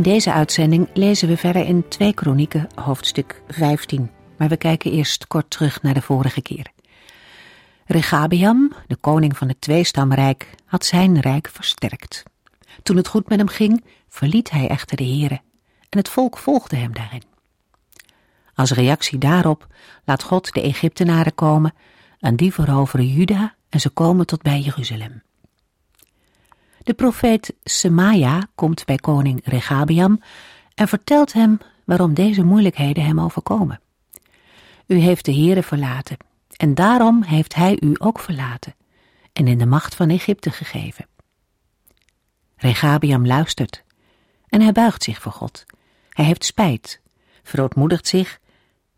In deze uitzending lezen we verder in 2 Kronieken, hoofdstuk 15. Maar we kijken eerst kort terug naar de vorige keer. Regabiam, de koning van het tweestamrijk, had zijn rijk versterkt. Toen het goed met hem ging, verliet hij echter de heren en het volk volgde hem daarin. Als reactie daarop laat God de Egyptenaren komen en die veroveren Juda en ze komen tot bij Jeruzalem. De profeet Semaja komt bij koning Regabiam en vertelt hem waarom deze moeilijkheden hem overkomen. U heeft de Heere verlaten en daarom heeft hij u ook verlaten en in de macht van Egypte gegeven. Regabiam luistert en hij buigt zich voor God. Hij heeft spijt, verootmoedigt zich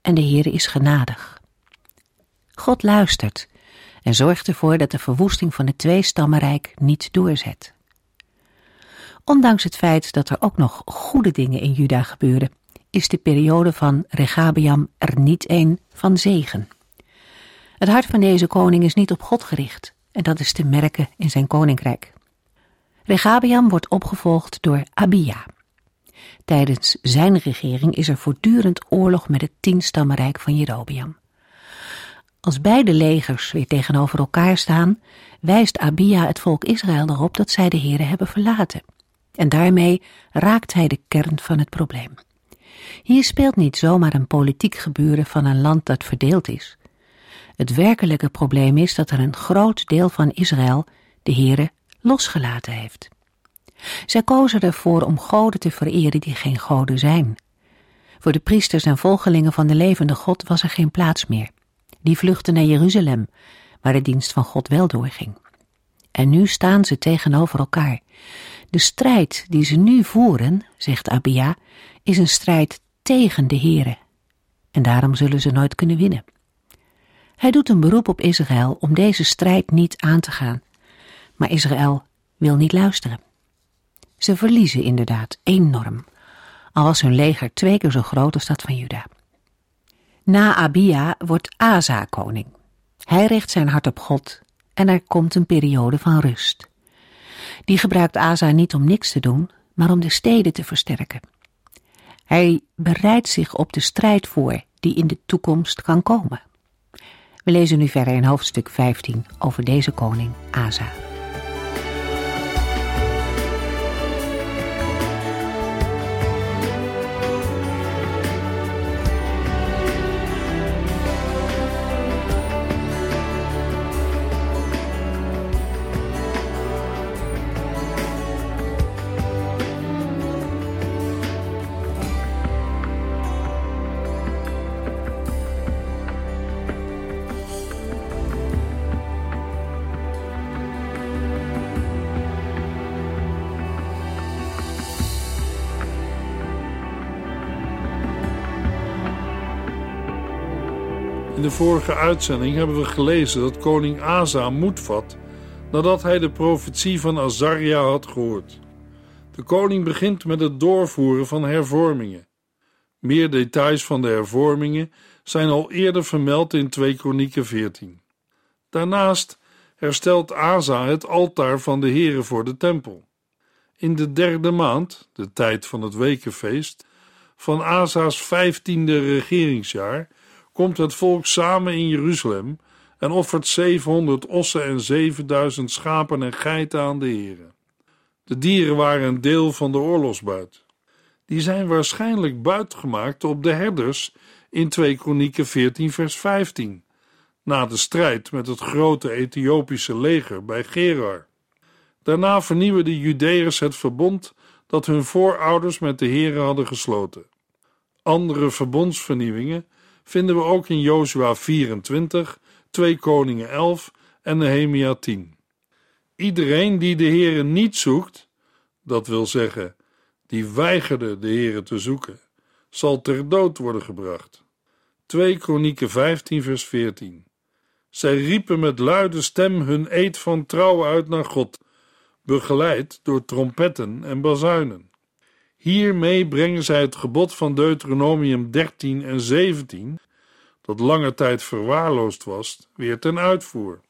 en de Heere is genadig. God luistert en zorgt ervoor dat de verwoesting van het tweestammenrijk niet doorzet. Ondanks het feit dat er ook nog goede dingen in Juda gebeuren, is de periode van Regabiam er niet een van zegen. Het hart van deze koning is niet op God gericht, en dat is te merken in zijn koninkrijk. Regabiam wordt opgevolgd door Abia. Tijdens zijn regering is er voortdurend oorlog met het tienstammenrijk van Jerobiam. Als beide legers weer tegenover elkaar staan, wijst Abia het volk Israël erop dat zij de Here hebben verlaten. En daarmee raakt hij de kern van het probleem. Hier speelt niet zomaar een politiek gebeuren van een land dat verdeeld is. Het werkelijke probleem is dat er een groot deel van Israël de Here losgelaten heeft. Zij kozen ervoor om goden te vereren die geen goden zijn. Voor de priesters en volgelingen van de levende God was er geen plaats meer. Die vluchtten naar Jeruzalem, waar de dienst van God wel doorging. En nu staan ze tegenover elkaar. De strijd die ze nu voeren, zegt Abia, is een strijd tegen de Here. En daarom zullen ze nooit kunnen winnen. Hij doet een beroep op Israël om deze strijd niet aan te gaan. Maar Israël wil niet luisteren. Ze verliezen inderdaad enorm, al was hun leger twee keer zo groot als dat van Juda. Na Abia wordt Asa koning. Hij richt zijn hart op God en er komt een periode van rust. Die gebruikt Asa niet om niks te doen, maar om de steden te versterken. Hij bereidt zich op de strijd voor die in de toekomst kan komen. We lezen nu verder in hoofdstuk 15 over deze koning Asa. In de vorige uitzending hebben we gelezen dat koning Asa moed vat nadat hij de profetie van Azaria had gehoord. De koning begint met het doorvoeren van hervormingen. Meer details van de hervormingen zijn al eerder vermeld in 2 Kronieken 14. Daarnaast herstelt Asa het altaar van de Here voor de tempel. In de derde maand, de tijd van het wekenfeest, van Asa's vijftiende regeringsjaar komt het volk samen in Jeruzalem en offert 700 ossen en 7000 schapen en geiten aan de heren. De dieren waren een deel van de oorlogsbuit. Die zijn waarschijnlijk buitgemaakt op de herders in 2 Kronieken 14 vers 15, na de strijd met het grote Ethiopische leger bij Gerar. Daarna vernieuwen de Judeërs het verbond dat hun voorouders met de heren hadden gesloten. Andere verbondsvernieuwingen vinden we ook in Jozua 24, 2 Koningen 11 en Nehemia 10. Iedereen die de Heere niet zoekt, dat wil zeggen, die weigerde de Heere te zoeken, zal ter dood worden gebracht. 2 Kronieken 15 vers 14 Zij riepen met luide stem hun eed van trouw uit naar God, begeleid door trompetten en bazuinen. Hiermee brengen zij het gebod van Deuteronomium 13 en 17, dat lange tijd verwaarloosd was, weer ten uitvoer.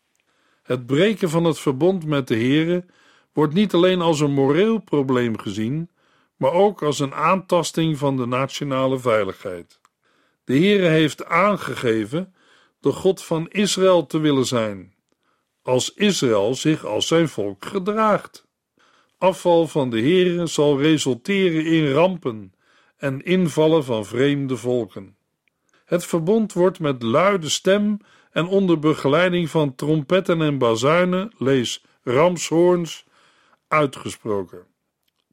Het breken van het verbond met de Heere wordt niet alleen als een moreel probleem gezien, maar ook als een aantasting van de nationale veiligheid. De Heere heeft aangegeven de God van Israël te willen zijn, als Israël zich als zijn volk gedraagt. Afval van de Heere zal resulteren in rampen en invallen van vreemde volken. Het verbond wordt met luide stem en onder begeleiding van trompetten en bazuinen, lees ramshoorns, uitgesproken.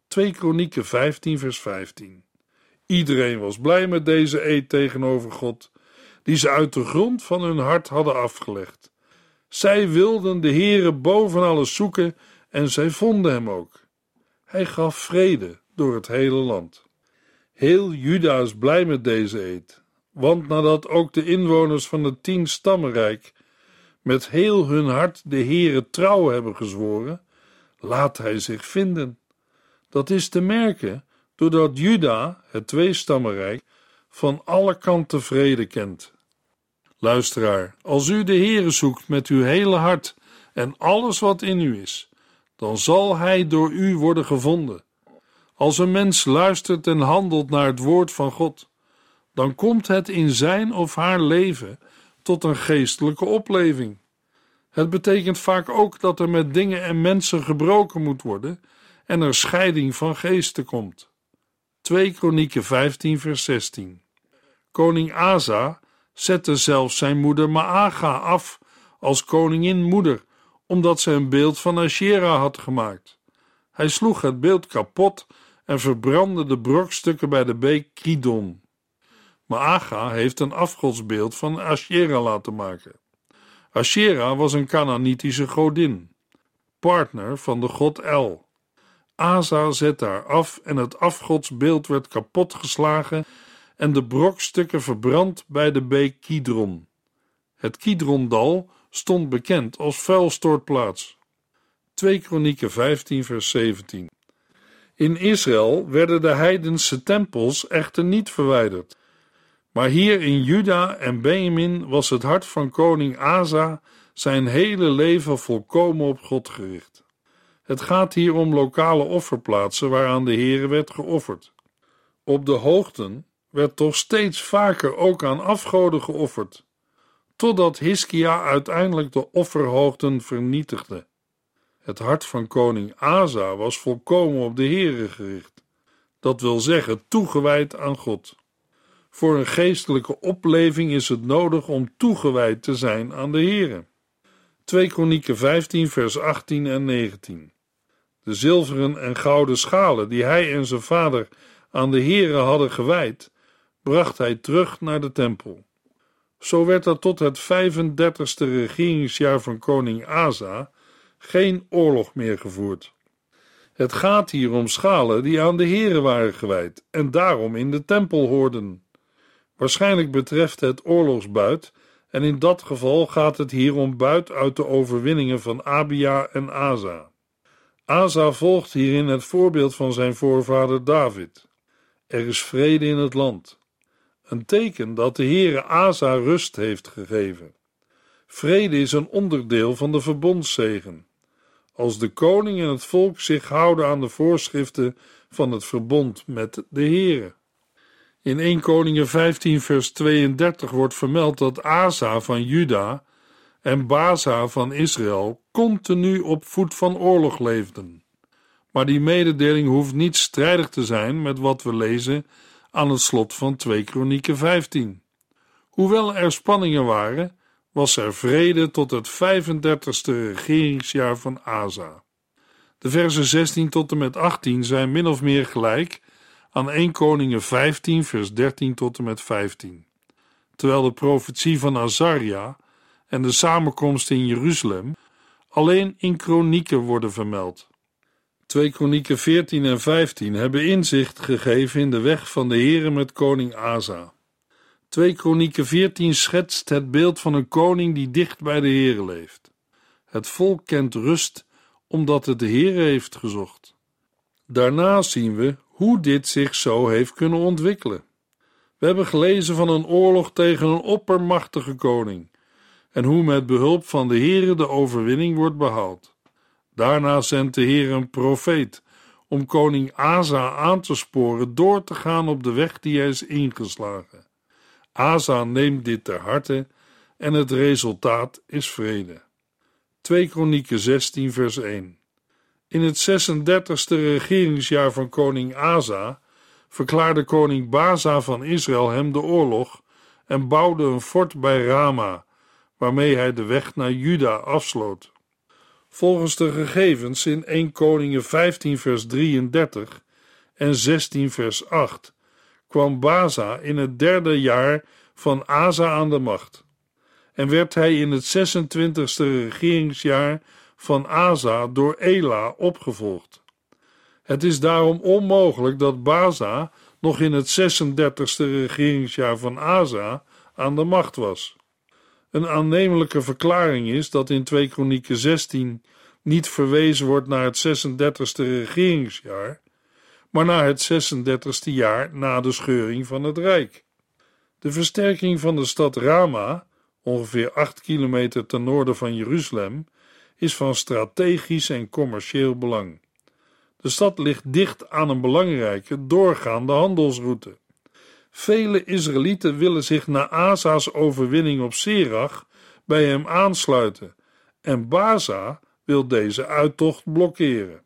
2 Kronieken 15 vers 15 Iedereen was blij met deze eed tegenover God, die ze uit de grond van hun hart hadden afgelegd. Zij wilden de Heere boven alles zoeken en zij vonden hem ook. Hij gaf vrede door het hele land. Heel Juda is blij met deze eed, want nadat ook de inwoners van het tien stammenrijk met heel hun hart de Heere trouw hebben gezworen, laat hij zich vinden. Dat is te merken doordat Juda, het tweestammenrijk, van alle kanten vrede kent. Luisteraar, als u de Heere zoekt met uw hele hart en alles wat in u is, dan zal hij door u worden gevonden. Als een mens luistert en handelt naar het woord van God, dan komt het in zijn of haar leven tot een geestelijke opleving. Het betekent vaak ook dat er met dingen en mensen gebroken moet worden en er scheiding van geesten komt. 2 Kronieken 15 vers 16 Koning Asa zette zelfs zijn moeder Maaga af als koningin moeder, omdat ze een beeld van Asherah had gemaakt. Hij sloeg het beeld kapot en verbrandde de brokstukken bij de beek Kidon. Maaga heeft een afgodsbeeld van Asherah laten maken. Asherah was een Canaanitische godin, partner van de god El. Asa zet haar af en het afgodsbeeld werd kapotgeslagen en de brokstukken verbrand bij de beek Kidron. Het Kidrondal stond bekend als vuilstortplaats. 2 Kronieken 15 vers 17 In Israël werden de heidense tempels echter niet verwijderd. Maar hier in Juda en Benjamin was het hart van koning Asa zijn hele leven volkomen op God gericht. Het gaat hier om lokale offerplaatsen waaraan de Heere werd geofferd. Op de hoogten werd toch steeds vaker ook aan afgoden geofferd, totdat Hiskia uiteindelijk de offerhoogten vernietigde. Het hart van koning Asa was volkomen op de Heere gericht, dat wil zeggen toegewijd aan God. Voor een geestelijke opleving is het nodig om toegewijd te zijn aan de Heere. 2 Kronieken 15 vers 18 en 19 De zilveren en gouden schalen die hij en zijn vader aan de Heere hadden gewijd, bracht hij terug naar de tempel. Zo werd er tot het 35ste regeringsjaar van koning Asa geen oorlog meer gevoerd. Het gaat hier om schalen die aan de Heere waren gewijd en daarom in de tempel hoorden. Waarschijnlijk betreft het oorlogsbuit en in dat geval gaat het hier om buit uit de overwinningen van Abia en Asa. Asa volgt hierin het voorbeeld van zijn voorvader David. Er is vrede in het land. Een teken dat de Heere Asa rust heeft gegeven. Vrede is een onderdeel van de verbondszegen. Als de koning en het volk zich houden aan de voorschriften van het verbond met de Heere. In 1 Koningen 15 vers 32 wordt vermeld dat Asa van Juda en Baza van Israël continu op voet van oorlog leefden. Maar die mededeling hoeft niet strijdig te zijn met wat we lezen aan het slot van 2 Kronieken 15. Hoewel er spanningen waren, was er vrede tot het 35ste regeringsjaar van Asa. De versen 16 tot en met 18 zijn min of meer gelijk aan 1 Koningen 15 vers 13 tot en met 15. Terwijl de profetie van Azaria en de samenkomst in Jeruzalem alleen in kronieken worden vermeld. 2 Kronieken 14 en 15 hebben inzicht gegeven in de weg van de Heere met koning Asa. 2 Kronieken 14 schetst het beeld van een koning die dicht bij de Heere leeft. Het volk kent rust omdat het de Heere heeft gezocht. Daarna zien we hoe dit zich zo heeft kunnen ontwikkelen. We hebben gelezen van een oorlog tegen een oppermachtige koning en hoe met behulp van de Heere de overwinning wordt behaald. Daarna zendt de Heer een profeet om koning Asa aan te sporen door te gaan op de weg die hij is ingeslagen. Asa neemt dit ter harte en het resultaat is vrede. 2 Kronieken 16 vers 1 In het 36e regeringsjaar van koning Asa verklaarde koning Baza van Israël hem de oorlog en bouwde een fort bij Rama, waarmee hij de weg naar Juda afsloot. Volgens de gegevens in 1 Koningen 15 vers 33 en 16 vers 8 kwam Baza in het derde jaar van Asa aan de macht en werd hij in het 26e regeringsjaar van Asa door Ela opgevolgd. Het is daarom onmogelijk dat Baza nog in het 36e regeringsjaar van Asa aan de macht was. Een aannemelijke verklaring is dat in 2 Kronieken 16 niet verwezen wordt naar het 36e regeringsjaar, maar naar het 36e jaar na de scheuring van het Rijk. De versterking van de stad Rama, ongeveer 8 kilometer ten noorden van Jeruzalem, is van strategisch en commercieel belang. De stad ligt dicht aan een belangrijke doorgaande handelsroute. Vele Israëlieten willen zich na Asa's overwinning op Serach bij hem aansluiten en Baza wil deze uittocht blokkeren.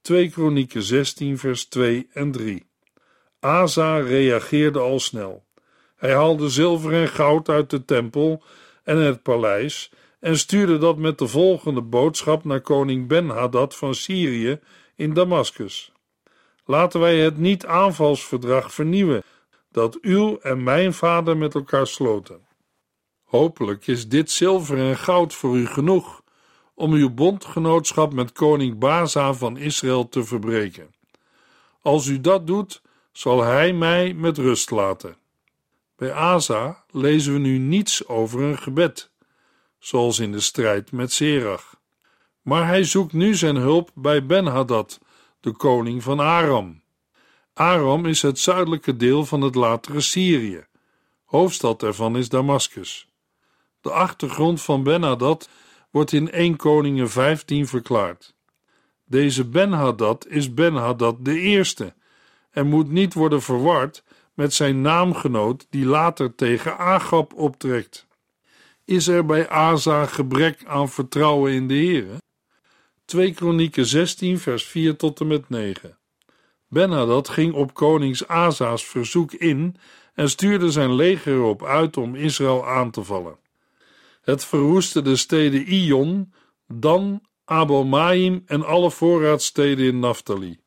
2 Kronieken 16 vers 2 en 3 Asa reageerde al snel. Hij haalde zilver en goud uit de tempel en het paleis en stuurde dat met de volgende boodschap naar koning Ben-Hadad van Syrië in Damaskus. Laten wij het niet-aanvalsverdrag vernieuwen dat uw en mijn vader met elkaar sloten. Hopelijk is dit zilver en goud voor u genoeg om uw bondgenootschap met koning Baza van Israël te verbreken. Als u dat doet, zal hij mij met rust laten. Bij Asa lezen we nu niets over een gebed, zoals in de strijd met Serach. Maar hij zoekt nu zijn hulp bij Ben-Hadad, de koning van Aram. Aram is het zuidelijke deel van het latere Syrië. Hoofdstad ervan is Damascus. De achtergrond van Ben-Hadad wordt in 1 Koningen 15 verklaard. Deze Ben-Hadad is Ben-Hadad de eerste en moet niet worden verward met zijn naamgenoot die later tegen Agab optrekt. Is er bij Asa gebrek aan vertrouwen in de Heere? 2 Kronieken 16 vers 4 tot en met 9 Ben-Hadad ging op konings Asa's verzoek in en stuurde zijn leger erop uit om Israël aan te vallen. Het verwoestte de steden Ion, Dan, Abel-Maim en alle voorraadsteden in Naphtali.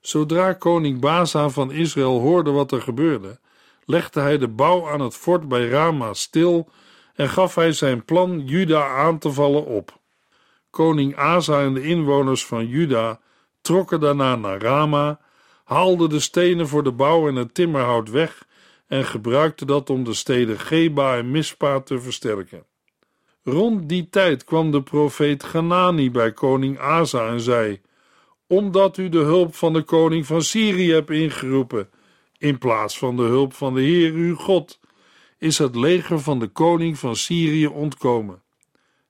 Zodra koning Baza van Israël hoorde wat er gebeurde, legde hij de bouw aan het fort bij Rama stil en gaf hij zijn plan Juda aan te vallen op. Koning Asa en de inwoners van Juda trokken daarna naar Rama, haalden de stenen voor de bouw en het timmerhout weg en gebruikten dat om de steden Geba en Mispa te versterken. Rond die tijd kwam de profeet Ganani bij koning Asa en zei: Omdat u de hulp van de koning van Syrië hebt ingeroepen, in plaats van de hulp van de Heer uw God, is het leger van de koning van Syrië ontkomen.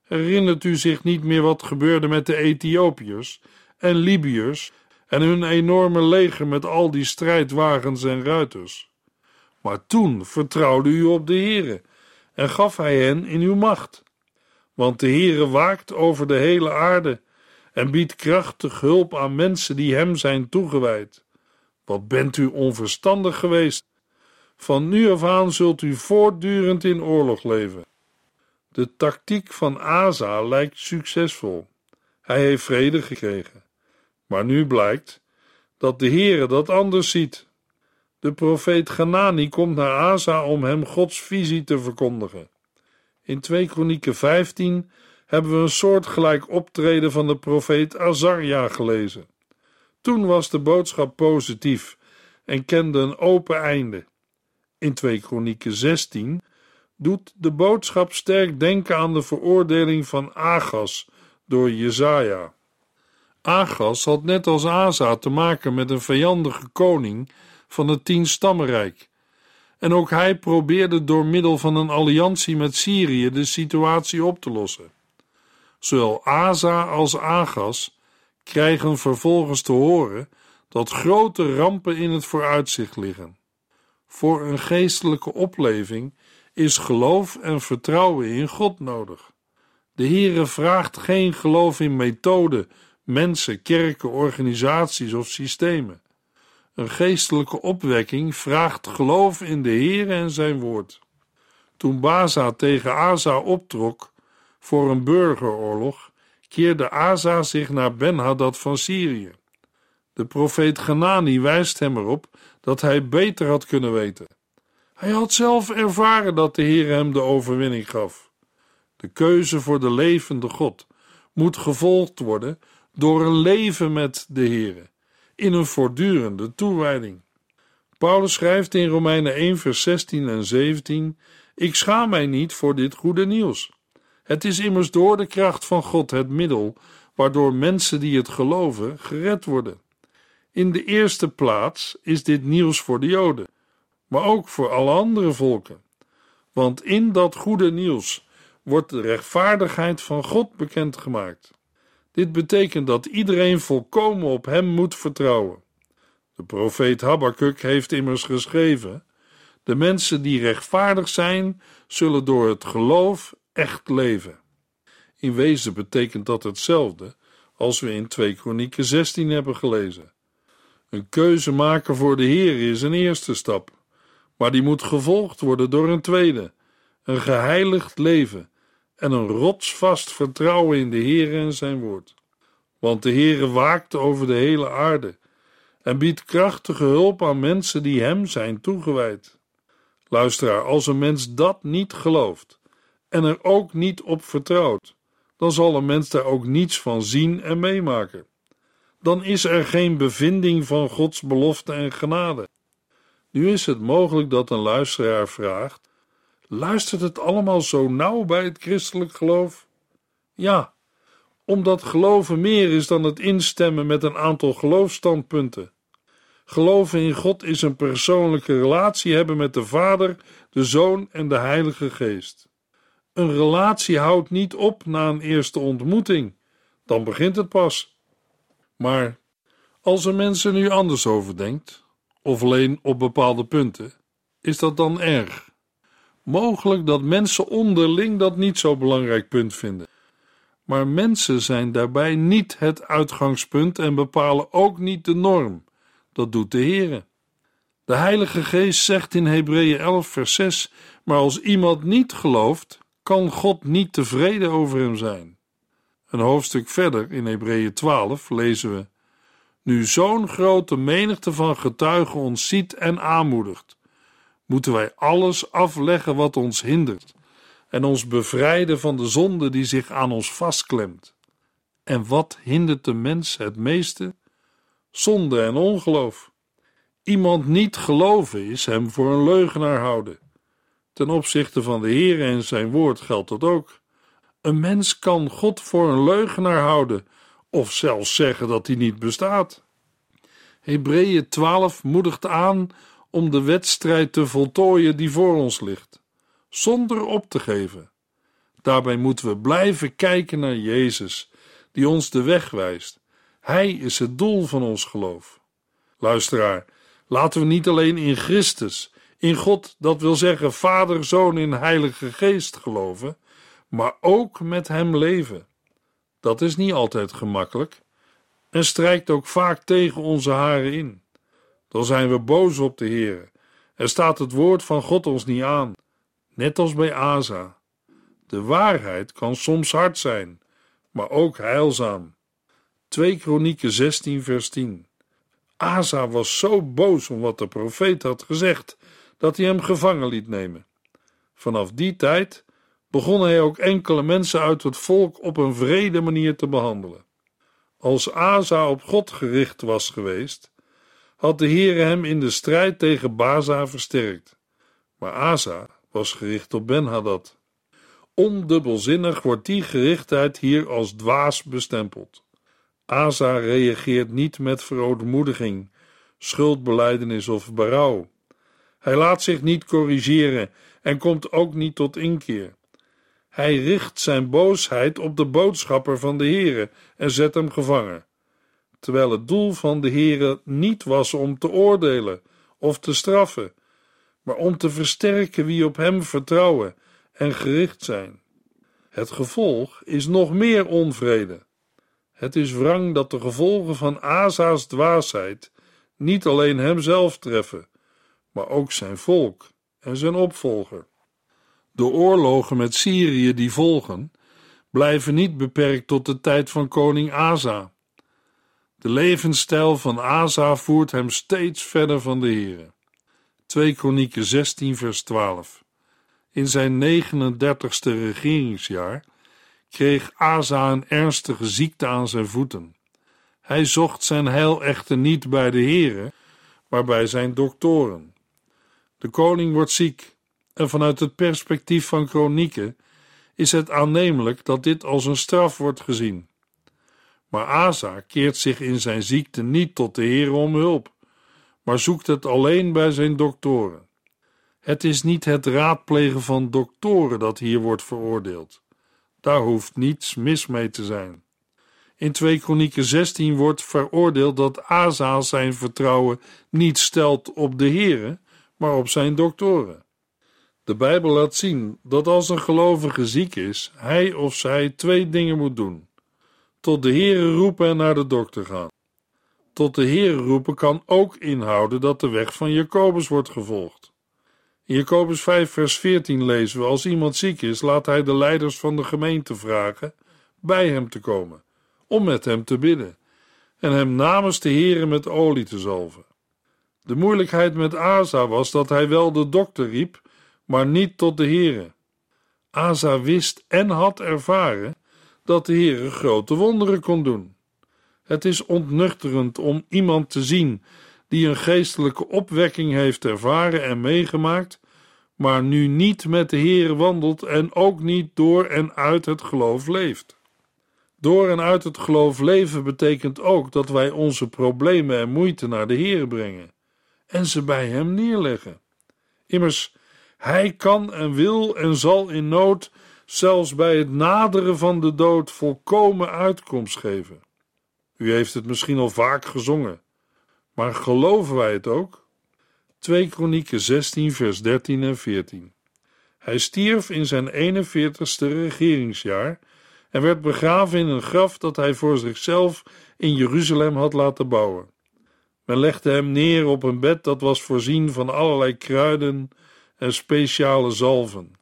Herinnert u zich niet meer wat gebeurde met de Ethiopiërs en Libiërs en hun enorme leger met al die strijdwagens en ruiters? Maar toen vertrouwde u op de Heere en gaf hij hen in uw macht want de Heere waakt over de hele aarde en biedt krachtig hulp aan mensen die hem zijn toegewijd. Wat bent u onverstandig geweest? Van nu af aan zult u voortdurend in oorlog leven. De tactiek van Asa lijkt succesvol. Hij heeft vrede gekregen. Maar nu blijkt dat de Heere dat anders ziet. De profeet Ganani komt naar Asa om hem Gods visie te verkondigen. In 2 Kronieken 15 hebben we een soortgelijk optreden van de profeet Azaria gelezen. Toen was de boodschap positief en kende een open einde. In 2 Kronieken 16 doet de boodschap sterk denken aan de veroordeling van Agas door Jezaja. Agas had net als Asa te maken met een vijandige koning van het Tienstammenrijk. En ook hij probeerde door middel van een alliantie met Syrië de situatie op te lossen. Zowel Asa als Agas krijgen vervolgens te horen dat grote rampen in het vooruitzicht liggen. Voor een geestelijke opleving is geloof en vertrouwen in God nodig. De Heere vraagt geen geloof in methoden, mensen, kerken, organisaties of systemen. Een geestelijke opwekking vraagt geloof in de Heer en zijn woord. Toen Baza tegen Asa optrok voor een burgeroorlog, keerde Asa zich naar Ben-Hadad van Syrië. De profeet Genani wijst hem erop dat hij beter had kunnen weten. Hij had zelf ervaren dat de Heer hem de overwinning gaf. De keuze voor de levende God moet gevolgd worden door een leven met de Heer, in een voortdurende toewijding. Paulus schrijft in Romeinen 1, vers 16 en 17: Ik schaam mij niet voor dit goede nieuws. Het is immers door de kracht van God het middel waardoor mensen die het geloven gered worden. In de eerste plaats is dit nieuws voor de Joden, maar ook voor alle andere volken. Want in dat goede nieuws wordt de rechtvaardigheid van God bekendgemaakt. Dit betekent dat iedereen volkomen op hem moet vertrouwen. De profeet Habakkuk heeft immers geschreven: De mensen die rechtvaardig zijn, zullen door het geloof echt leven. In wezen betekent dat hetzelfde als we in 2 Kronieken 16 hebben gelezen. Een keuze maken voor de Heer is een eerste stap, maar die moet gevolgd worden door een tweede, een geheiligd leven en een rotsvast vertrouwen in de Heer en zijn woord. Want de Heere waakt over de hele aarde en biedt krachtige hulp aan mensen die hem zijn toegewijd. Luisteraar, als een mens dat niet gelooft en er ook niet op vertrouwt, dan zal een mens daar ook niets van zien en meemaken. Dan is er geen bevinding van Gods belofte en genade. Nu is het mogelijk dat een luisteraar vraagt: luistert het allemaal zo nauw bij het christelijk geloof? Ja, omdat geloven meer is dan het instemmen met een aantal geloofstandpunten. Geloven in God is een persoonlijke relatie hebben met de Vader, de Zoon en de Heilige Geest. Een relatie houdt niet op na een eerste ontmoeting, dan begint het pas. Maar als er mensen nu anders over denkt, of alleen op bepaalde punten, is dat dan erg? Mogelijk dat mensen onderling dat niet zo belangrijk punt vinden. Maar mensen zijn daarbij niet het uitgangspunt en bepalen ook niet de norm. Dat doet de Heere. De Heilige Geest zegt in Hebreeën 11 vers 6: Maar als iemand niet gelooft, kan God niet tevreden over hem zijn. Een hoofdstuk verder in Hebreeën 12 lezen we: Nu zo'n grote menigte van getuigen ons ziet en aanmoedigt, moeten wij alles afleggen wat ons hindert en ons bevrijden van de zonde die zich aan ons vastklemt. En wat hindert de mens het meeste? Zonde en ongeloof. Iemand niet geloven is hem voor een leugenaar houden. Ten opzichte van de Heer en zijn woord geldt dat ook. Een mens kan God voor een leugenaar houden, of zelfs zeggen dat hij niet bestaat. Hebreeën 12 moedigt aan om de wedstrijd te voltooien die voor ons ligt zonder op te geven. Daarbij moeten we blijven kijken naar Jezus, die ons de weg wijst. Hij is het doel van ons geloof. Luisteraar, laten we niet alleen in Christus, in God, dat wil zeggen Vader, Zoon en Heilige Geest geloven, maar ook met Hem leven. Dat is niet altijd gemakkelijk en strijkt ook vaak tegen onze haren in. Dan zijn we boos op de Heer en staat het woord van God ons niet aan net als bij Asa. De waarheid kan soms hard zijn, maar ook heilzaam. 2 Kronieken 16 vers 10 Asa was zo boos om wat de profeet had gezegd, dat hij hem gevangen liet nemen. Vanaf die tijd begon hij ook enkele mensen uit het volk op een vrede manier te behandelen. Als Asa op God gericht was geweest, had de Heere hem in de strijd tegen Baza versterkt. Maar Asa was gericht op Ben-Hadad. Ondubbelzinnig wordt die gerichtheid hier als dwaas bestempeld. Asa reageert niet met verootmoediging, schuldbeleidenis of berouw. Hij laat zich niet corrigeren en komt ook niet tot inkeer. Hij richt zijn boosheid op de boodschapper van de Heere en zet hem gevangen, terwijl het doel van de Heere niet was om te oordelen of te straffen, maar om te versterken wie op hem vertrouwen en gericht zijn. Het gevolg is nog meer onvrede. Het is wrang dat de gevolgen van Asa's dwaasheid niet alleen hemzelf treffen, maar ook zijn volk en zijn opvolger. De oorlogen met Syrië die volgen, blijven niet beperkt tot de tijd van koning Asa. De levensstijl van Asa voert hem steeds verder van de Here. 2 Kronieken 16 vers 12 In zijn 39ste regeringsjaar kreeg Asa een ernstige ziekte aan zijn voeten. Hij zocht zijn heil echter niet bij de Here, maar bij zijn doktoren. De koning wordt ziek en vanuit het perspectief van kronieken is het aannemelijk dat dit als een straf wordt gezien. Maar Asa keert zich in zijn ziekte niet tot de Heer om hulp, maar zoekt het alleen bij zijn doktoren. Het is niet het raadplegen van doktoren dat hier wordt veroordeeld. Daar hoeft niets mis mee te zijn. In 2 Kronieken 16 wordt veroordeeld dat Asa zijn vertrouwen niet stelt op de Heere, maar op zijn doktoren. De Bijbel laat zien dat als een gelovige ziek is, hij of zij twee dingen moet doen: tot de Heere roepen en naar de dokter gaan. Tot de Heere roepen kan ook inhouden dat de weg van Jacobus wordt gevolgd. In Jacobus 5, vers 14 lezen we: Als iemand ziek is, laat hij de leiders van de gemeente vragen bij hem te komen, om met hem te bidden, en hem namens de Heere met olie te zalven. De moeilijkheid met Asa was dat hij wel de dokter riep, maar niet tot de Heere. Asa wist en had ervaren dat de Heere grote wonderen kon doen. Het is ontnuchterend om iemand te zien die een geestelijke opwekking heeft ervaren en meegemaakt, maar nu niet met de Heere wandelt en ook niet door en uit het geloof leeft. Door en uit het geloof leven betekent ook dat wij onze problemen en moeite naar de Heere brengen en ze bij Hem neerleggen. Immers, hij kan en wil en zal in nood, zelfs bij het naderen van de dood, volkomen uitkomst geven. U heeft het misschien al vaak gezongen, maar geloven wij het ook? 2 Kronieken 16, vers 13 en 14. Hij stierf in zijn 41ste regeringsjaar en werd begraven in een graf dat hij voor zichzelf in Jeruzalem had laten bouwen. Men legde hem neer op een bed dat was voorzien van allerlei kruiden en speciale zalven.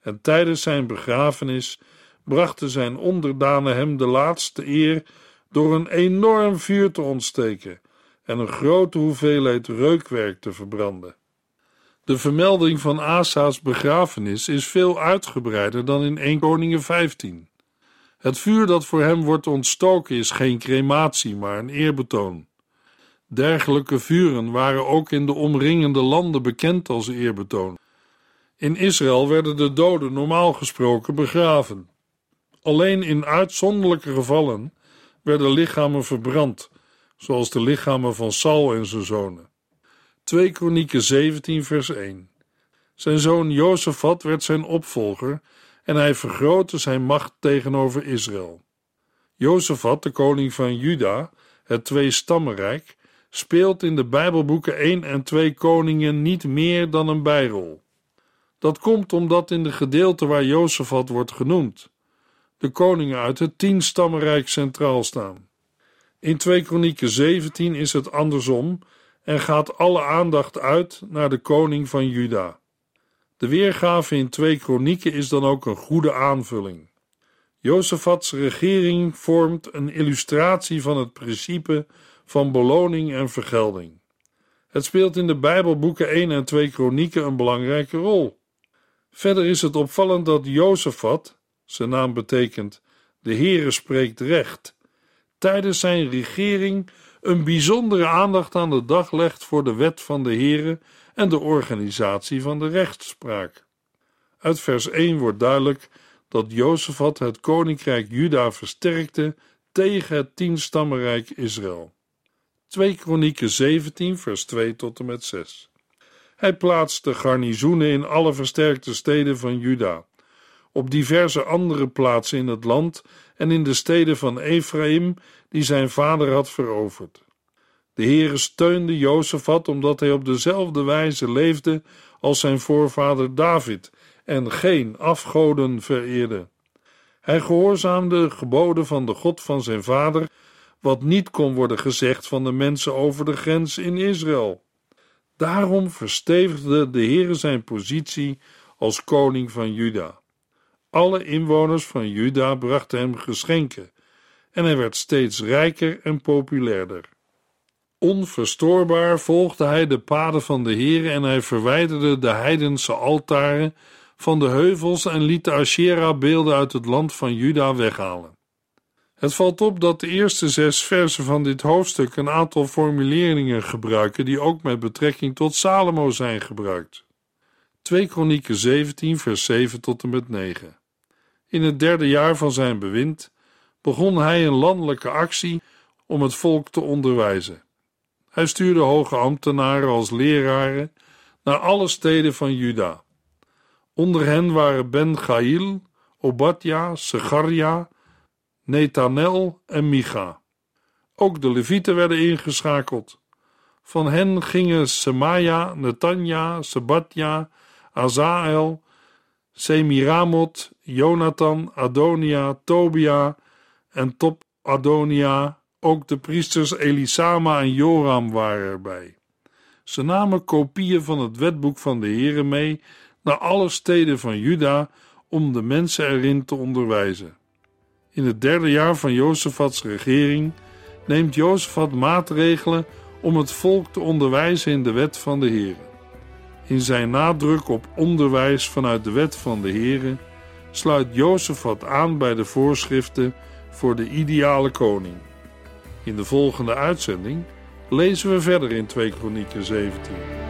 En tijdens zijn begrafenis brachten zijn onderdanen hem de laatste eer door een enorm vuur te ontsteken en een grote hoeveelheid reukwerk te verbranden. De vermelding van Asa's begrafenis is veel uitgebreider dan in 1 Koningen 15. Het vuur dat voor hem wordt ontstoken is geen crematie, maar een eerbetoon. Dergelijke vuren waren ook in de omringende landen bekend als eerbetoon. In Israël werden de doden normaal gesproken begraven. Alleen in uitzonderlijke gevallen werden lichamen verbrand, zoals de lichamen van Saul en zijn zonen. 2 Kronieken 17 vers 1 Zijn zoon Jozefat werd zijn opvolger en hij vergrootte zijn macht tegenover Israël. Jozefat, de koning van Juda, het twee-stammenrijk, speelt in de Bijbelboeken 1 en 2 Koningen niet meer dan een bijrol. Dat komt omdat in de gedeelte waar Jozefat wordt genoemd, de koningen uit het tienstammenrijk centraal staan. In 2 Kronieken 17 is het andersom en gaat alle aandacht uit naar de koning van Juda. De weergave in 2 Kronieken is dan ook een goede aanvulling. Jozefats regering vormt een illustratie van het principe van beloning en vergelding. Het speelt in de Bijbelboeken 1 en 2 Kronieken een belangrijke rol. Verder is het opvallend dat Jozefat, zijn naam betekent de Heere spreekt recht, tijdens zijn regering een bijzondere aandacht aan de dag legt voor de wet van de Here en de organisatie van de rechtspraak. Uit vers 1 wordt duidelijk dat Jozefat het koninkrijk Juda versterkte tegen het tienstammenrijk Israël. 2 Kronieken 17 vers 2 tot en met 6. Hij plaatste garnizoenen in alle versterkte steden van Juda, op diverse andere plaatsen in het land en in de steden van Ephraim die zijn vader had veroverd. De Heere steunde Jozefat omdat hij op dezelfde wijze leefde als zijn voorvader David en geen afgoden vereerde. Hij gehoorzaamde de geboden van de God van zijn vader, wat niet kon worden gezegd van de mensen over de grens in Israël. Daarom verstevigde de Heere zijn positie als koning van Juda. Alle inwoners van Juda brachten hem geschenken en hij werd steeds rijker en populairder. Onverstoorbaar volgde hij de paden van de Heer en hij verwijderde de heidense altaren van de heuvels en liet de Asherah-beelden uit het land van Juda weghalen. Het valt op dat de eerste zes versen van dit hoofdstuk een aantal formuleringen gebruiken die ook met betrekking tot Salomo zijn gebruikt. 2 Kronieken 17 vers 7 tot en met 9 In het derde jaar van zijn bewind begon hij een landelijke actie om het volk te onderwijzen. Hij stuurde hoge ambtenaren als leraren naar alle steden van Juda. Onder hen waren Ben Gail, Obadja, Segaria, Netanel en Micha. Ook de Levieten werden ingeschakeld. Van hen gingen Semaja, Netanja, Sebatja, Azael, Semiramot, Jonathan, Adonia, Tobia en Top Adonia ook de priesters Elisama en Joram waren erbij. Ze namen kopieën van het wetboek van de Here mee naar alle steden van Juda om de mensen erin te onderwijzen. In het derde jaar van Jozefats regering neemt Jozefat maatregelen om het volk te onderwijzen in de wet van de Here. In zijn nadruk op onderwijs vanuit de wet van de Here sluit Jozefat aan bij de voorschriften voor de ideale koning. In de volgende uitzending lezen we verder in 2 Kronieken 17.